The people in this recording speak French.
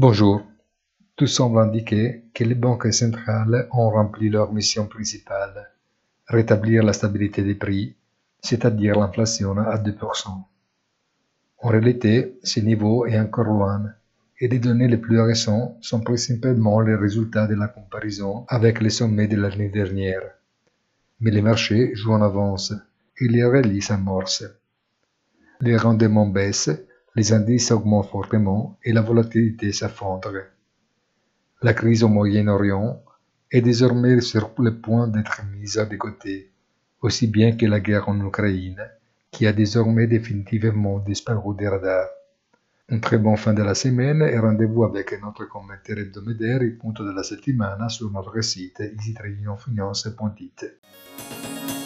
Bonjour. Tout semble indiquer que les banques centrales ont rempli leur mission principale, rétablir la stabilité des prix, c'est-à-dire l'inflation à 2%. En réalité, ce niveau est encore loin et les données les plus récentes sont principalement les résultats de la comparaison avec les sommets de l'année dernière. Mais les marchés jouent en avance et les rallyes s'amorcent. Les rendements baissent, les indices augmentent fortement et la volatilité s'affondre. La crise au Moyen-Orient est désormais sur le point d'être mise de côté, aussi bien que la guerre en Ukraine, qui a désormais définitivement disparu des radars. Un très bon fin de la semaine et rendez-vous avec notre commentaire hebdomadaire et punto della settimana sul nostro sito easytradingfinance.it.